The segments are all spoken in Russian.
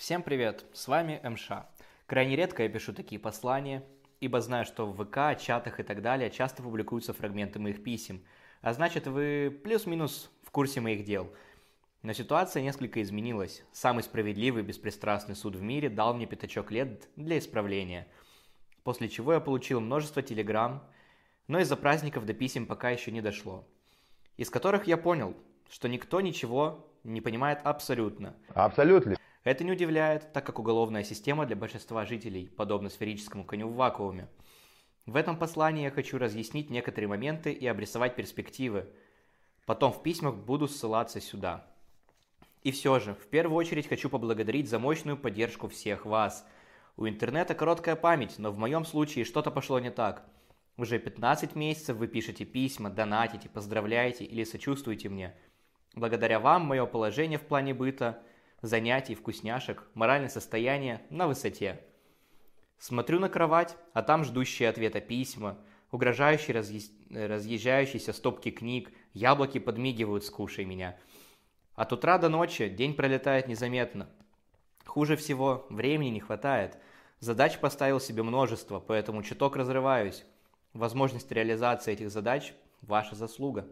Всем привет, с вами МШ. Крайне редко я пишу такие послания, ибо знаю, что в ВК, чатах и так далее часто публикуются фрагменты моих писем, а значит вы плюс-минус в курсе моих дел. Но ситуация несколько изменилась. Самый справедливый беспристрастный суд в мире дал мне пятачок лет для исправления, после чего я получил множество телеграмм, но из-за праздников до писем пока еще не дошло, из которых я понял, что никто ничего не понимает абсолютно. Абсолютно. Это не удивляет, так как уголовная система для большинства жителей подобна сферическому коню в вакууме. В этом послании я хочу разъяснить некоторые моменты и обрисовать перспективы. Потом в письмах буду ссылаться сюда. И все же, в первую очередь хочу поблагодарить за мощную поддержку всех вас. У интернета короткая память, но в моем случае что-то пошло не так. Уже 15 месяцев вы пишете письма, донатите, поздравляете или сочувствуете мне. Благодаря вам мое положение в плане быта – занятий, вкусняшек, моральное состояние на высоте. Смотрю на кровать, а там ждущие ответа письма, угрожающие разъезд... разъезжающиеся стопки книг, яблоки подмигивают «скушай меня». От утра до ночи день пролетает незаметно. Хуже всего, времени не хватает. Задач поставил себе множество, поэтому чуток разрываюсь. Возможность реализации этих задач – ваша заслуга.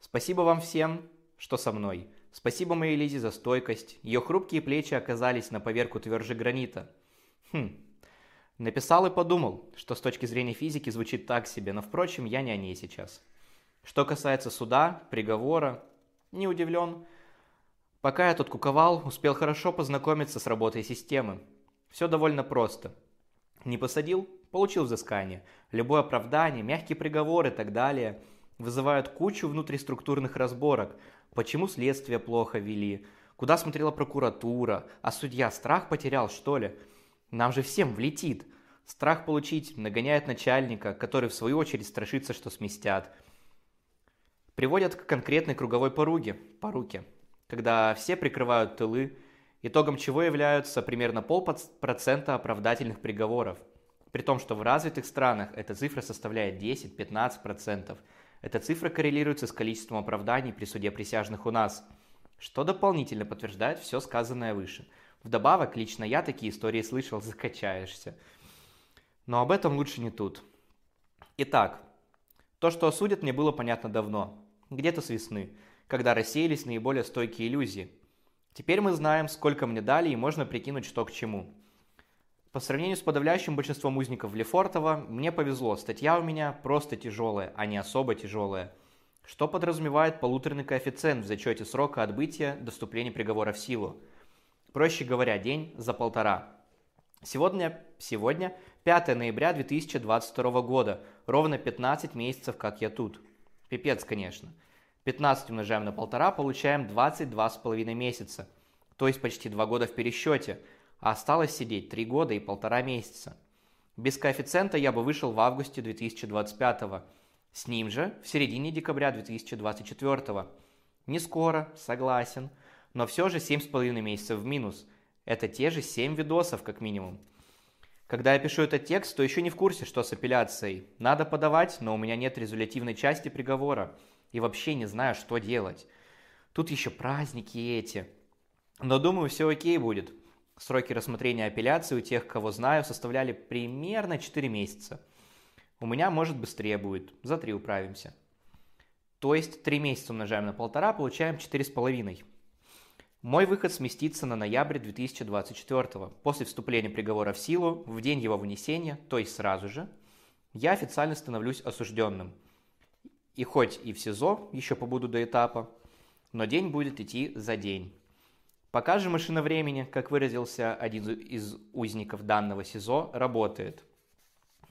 Спасибо вам всем, что со мной – Спасибо моей Лизе за стойкость. Ее хрупкие плечи оказались на поверку тверже гранита. Хм. Написал и подумал, что с точки зрения физики звучит так себе, но впрочем, я не о ней сейчас. Что касается суда, приговора, не удивлен. Пока я тут куковал, успел хорошо познакомиться с работой системы. Все довольно просто. Не посадил – получил взыскание. Любое оправдание, мягкий приговор и так далее вызывают кучу внутриструктурных разборок – Почему следствие плохо вели? Куда смотрела прокуратура? А судья страх потерял, что ли? Нам же всем влетит. Страх получить нагоняет начальника, который в свою очередь страшится, что сместят. Приводят к конкретной круговой поруге, поруке, когда все прикрывают тылы, итогом чего являются примерно полпроцента оправдательных приговоров. При том, что в развитых странах эта цифра составляет 10-15%. Эта цифра коррелируется с количеством оправданий при суде присяжных у нас, что дополнительно подтверждает все сказанное выше. Вдобавок, лично я такие истории слышал, закачаешься. Но об этом лучше не тут. Итак, то, что осудят, мне было понятно давно. Где-то с весны, когда рассеялись наиболее стойкие иллюзии. Теперь мы знаем, сколько мне дали, и можно прикинуть, что к чему. По сравнению с подавляющим большинством узников Лефортова, мне повезло, статья у меня просто тяжелая, а не особо тяжелая, что подразумевает полуторный коэффициент в зачете срока отбытия до вступления приговора в силу. Проще говоря, день за полтора. Сегодня, сегодня 5 ноября 2022 года, ровно 15 месяцев, как я тут. Пипец, конечно. 15 умножаем на полтора, получаем 22,5 месяца, то есть почти 2 года в пересчете – а осталось сидеть 3 года и полтора месяца. Без коэффициента я бы вышел в августе 2025 с ним же в середине декабря 2024 Не скоро, согласен, но все же 7,5 месяцев в минус. Это те же 7 видосов как минимум. Когда я пишу этот текст, то еще не в курсе, что с апелляцией. Надо подавать, но у меня нет резолютивной части приговора. И вообще не знаю, что делать. Тут еще праздники эти. Но думаю, все окей будет. Сроки рассмотрения апелляции у тех, кого знаю, составляли примерно 4 месяца. У меня, может, быстрее будет. За 3 управимся. То есть 3 месяца умножаем на полтора, получаем 4,5. Мой выход сместится на ноябрь 2024 После вступления приговора в силу, в день его вынесения, то есть сразу же, я официально становлюсь осужденным. И хоть и в СИЗО еще побуду до этапа, но день будет идти за день. Пока же машина времени, как выразился один из узников данного СИЗО, работает.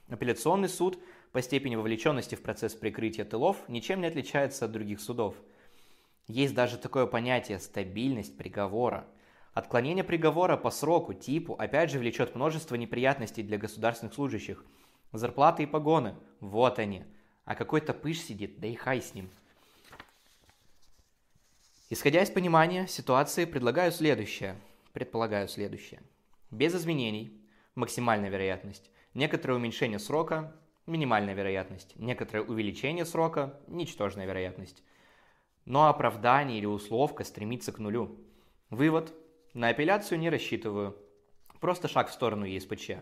Апелляционный суд по степени вовлеченности в процесс прикрытия тылов ничем не отличается от других судов. Есть даже такое понятие «стабильность приговора». Отклонение приговора по сроку, типу, опять же влечет множество неприятностей для государственных служащих. Зарплаты и погоны – вот они. А какой-то пыш сидит, да и хай с ним – Исходя из понимания ситуации, предлагаю следующее. Предполагаю следующее. Без изменений, максимальная вероятность. Некоторое уменьшение срока, минимальная вероятность. Некоторое увеличение срока, ничтожная вероятность. Но оправдание или условка стремится к нулю. Вывод. На апелляцию не рассчитываю. Просто шаг в сторону ЕСПЧ.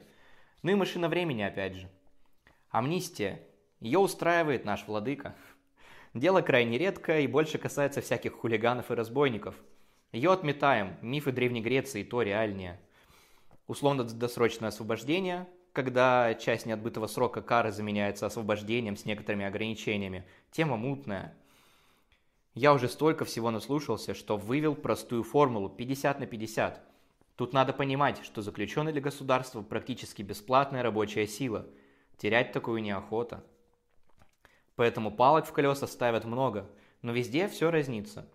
Ну и машина времени опять же. Амнистия. Ее устраивает наш владыка. Дело крайне редкое и больше касается всяких хулиганов и разбойников. Ее отметаем, мифы Древней Греции то реальнее. Условно-досрочное освобождение, когда часть неотбытого срока кары заменяется освобождением с некоторыми ограничениями. Тема мутная. Я уже столько всего наслушался, что вывел простую формулу 50 на 50. Тут надо понимать, что заключенный для государства практически бесплатная рабочая сила. Терять такую неохота. Поэтому палок в колеса ставят много, но везде все разнится.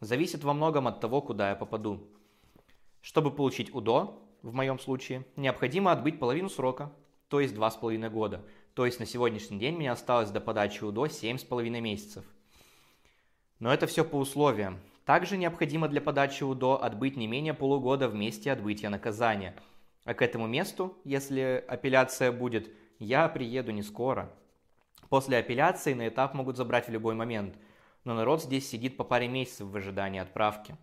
Зависит во многом от того, куда я попаду. Чтобы получить УДО, в моем случае, необходимо отбыть половину срока, то есть 2,5 года. То есть на сегодняшний день мне осталось до подачи УДО 7,5 месяцев. Но это все по условиям. Также необходимо для подачи УДО отбыть не менее полугода в месте отбытия наказания. А к этому месту, если апелляция будет, я приеду не скоро. После апелляции на этап могут забрать в любой момент, но народ здесь сидит по паре месяцев в ожидании отправки.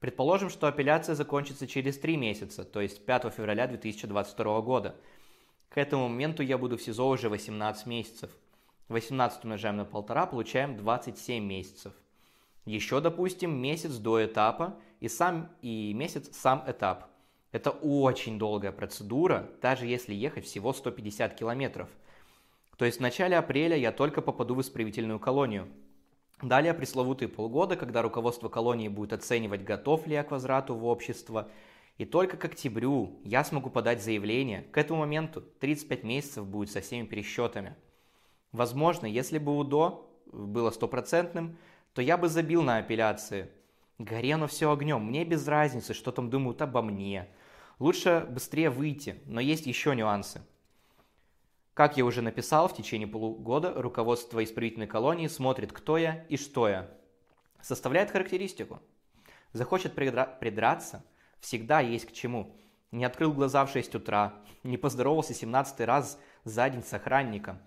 Предположим, что апелляция закончится через 3 месяца, то есть 5 февраля 2022 года. К этому моменту я буду в СИЗО уже 18 месяцев. 18 умножаем на полтора, получаем 27 месяцев. Еще, допустим, месяц до этапа и, сам, и месяц сам этап. Это очень долгая процедура, даже если ехать всего 150 километров. То есть в начале апреля я только попаду в исправительную колонию. Далее пресловутые полгода, когда руководство колонии будет оценивать, готов ли я к возврату в общество. И только к октябрю я смогу подать заявление. К этому моменту 35 месяцев будет со всеми пересчетами. Возможно, если бы УДО было стопроцентным, то я бы забил на апелляции. Горе оно все огнем, мне без разницы, что там думают обо мне. Лучше быстрее выйти, но есть еще нюансы. Как я уже написал, в течение полугода руководство исправительной колонии смотрит, кто я и что я. Составляет характеристику. Захочет придра- придраться, всегда есть к чему. Не открыл глаза в 6 утра, не поздоровался 17 раз за день с охранником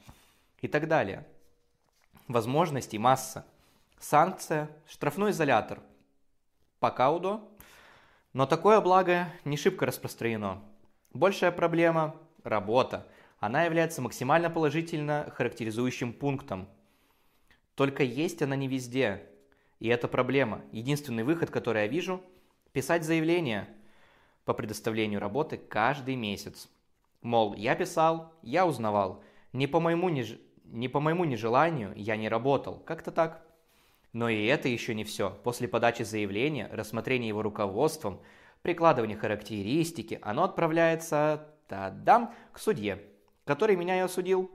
и так далее. Возможностей масса. Санкция, штрафной изолятор. Пока УДО. Но такое благо не шибко распространено. Большая проблема – работа. Она является максимально положительно характеризующим пунктом. Только есть она не везде. И это проблема. Единственный выход, который я вижу – писать заявление по предоставлению работы каждый месяц. Мол, я писал, я узнавал. Не по моему, неж... не по моему нежеланию я не работал. Как-то так. Но и это еще не все. После подачи заявления, рассмотрения его руководством, прикладывания характеристики, оно отправляется тадам, к судье, который меня и осудил.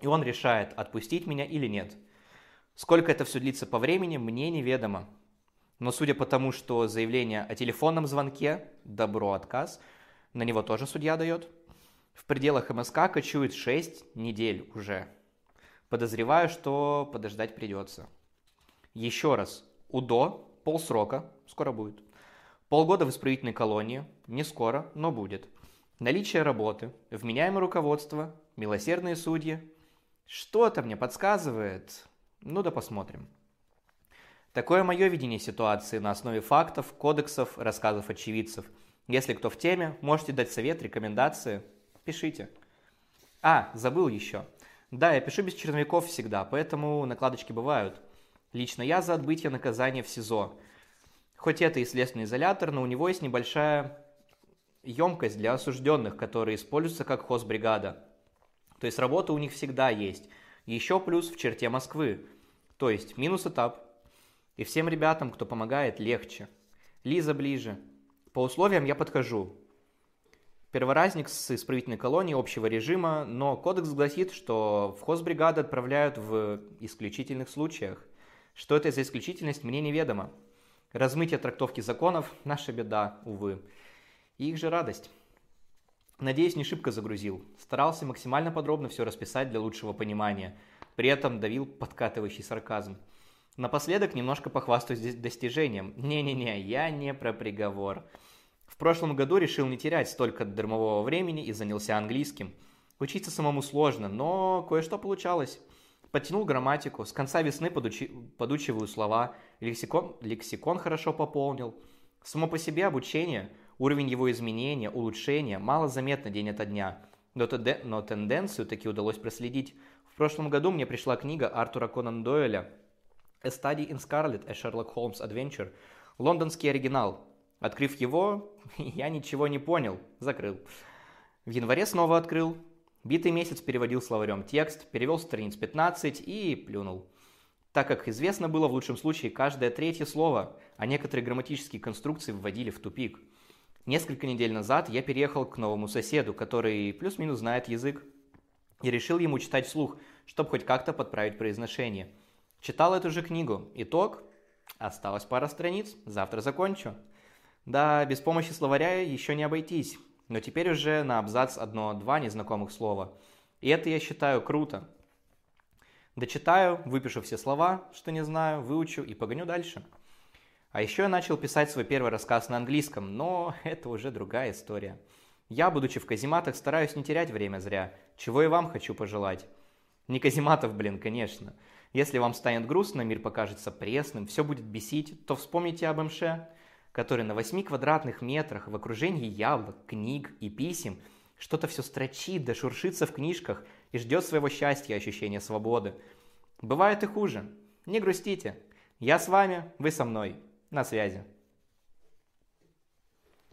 И он решает, отпустить меня или нет. Сколько это все длится по времени, мне неведомо. Но судя по тому, что заявление о телефонном звонке, добро отказ, на него тоже судья дает, в пределах МСК кочует 6 недель уже. Подозреваю, что подождать придется. Еще раз, УДО, полсрока, скоро будет. Полгода в исправительной колонии, не скоро, но будет. Наличие работы, вменяемое руководство, милосердные судьи. Что-то мне подсказывает. Ну да посмотрим. Такое мое видение ситуации на основе фактов, кодексов, рассказов очевидцев. Если кто в теме, можете дать совет, рекомендации. Пишите. А, забыл еще. Да, я пишу без черновиков всегда, поэтому накладочки бывают. Лично я за отбытие наказания в СИЗО. Хоть это и следственный изолятор, но у него есть небольшая емкость для осужденных, которые используются как хозбригада. То есть работа у них всегда есть. Еще плюс в черте Москвы. То есть минус этап. И всем ребятам, кто помогает, легче. Лиза ближе. По условиям я подхожу. Перворазник с исправительной колонии общего режима, но кодекс гласит, что в хозбригады отправляют в исключительных случаях. Что это за исключительность, мне неведомо. Размытие трактовки законов – наша беда, увы. И их же радость. Надеюсь, не шибко загрузил. Старался максимально подробно все расписать для лучшего понимания. При этом давил подкатывающий сарказм. Напоследок немножко похвастаюсь достижением. Не-не-не, я не про приговор. В прошлом году решил не терять столько дармового времени и занялся английским. Учиться самому сложно, но кое-что получалось. Подтянул грамматику, с конца весны подучи, подучиваю слова, лексикон, лексикон хорошо пополнил. Само по себе обучение, уровень его изменения, улучшения мало заметно день ото дня, но, но тенденцию таки удалось проследить. В прошлом году мне пришла книга Артура Конан Дойля «A Study in Scarlet, a Sherlock Holmes Adventure», лондонский оригинал. Открыв его, я ничего не понял, закрыл. В январе снова открыл, битый месяц переводил словарем текст, перевел страниц 15 и плюнул так как известно было в лучшем случае каждое третье слово, а некоторые грамматические конструкции вводили в тупик. Несколько недель назад я переехал к новому соседу, который плюс-минус знает язык, и решил ему читать вслух, чтобы хоть как-то подправить произношение. Читал эту же книгу. Итог. Осталось пара страниц. Завтра закончу. Да, без помощи словаря еще не обойтись. Но теперь уже на абзац одно-два незнакомых слова. И это я считаю круто. Дочитаю, выпишу все слова, что не знаю, выучу и погоню дальше. А еще я начал писать свой первый рассказ на английском, но это уже другая история. Я, будучи в казематах, стараюсь не терять время зря, чего и вам хочу пожелать. Не казематов, блин, конечно. Если вам станет грустно, мир покажется пресным, все будет бесить, то вспомните об МШ, который на 8 квадратных метрах в окружении яблок, книг и писем что-то все строчит да шуршится в книжках – и ждет своего счастья и ощущения свободы. Бывает и хуже. Не грустите. Я с вами, вы со мной. На связи.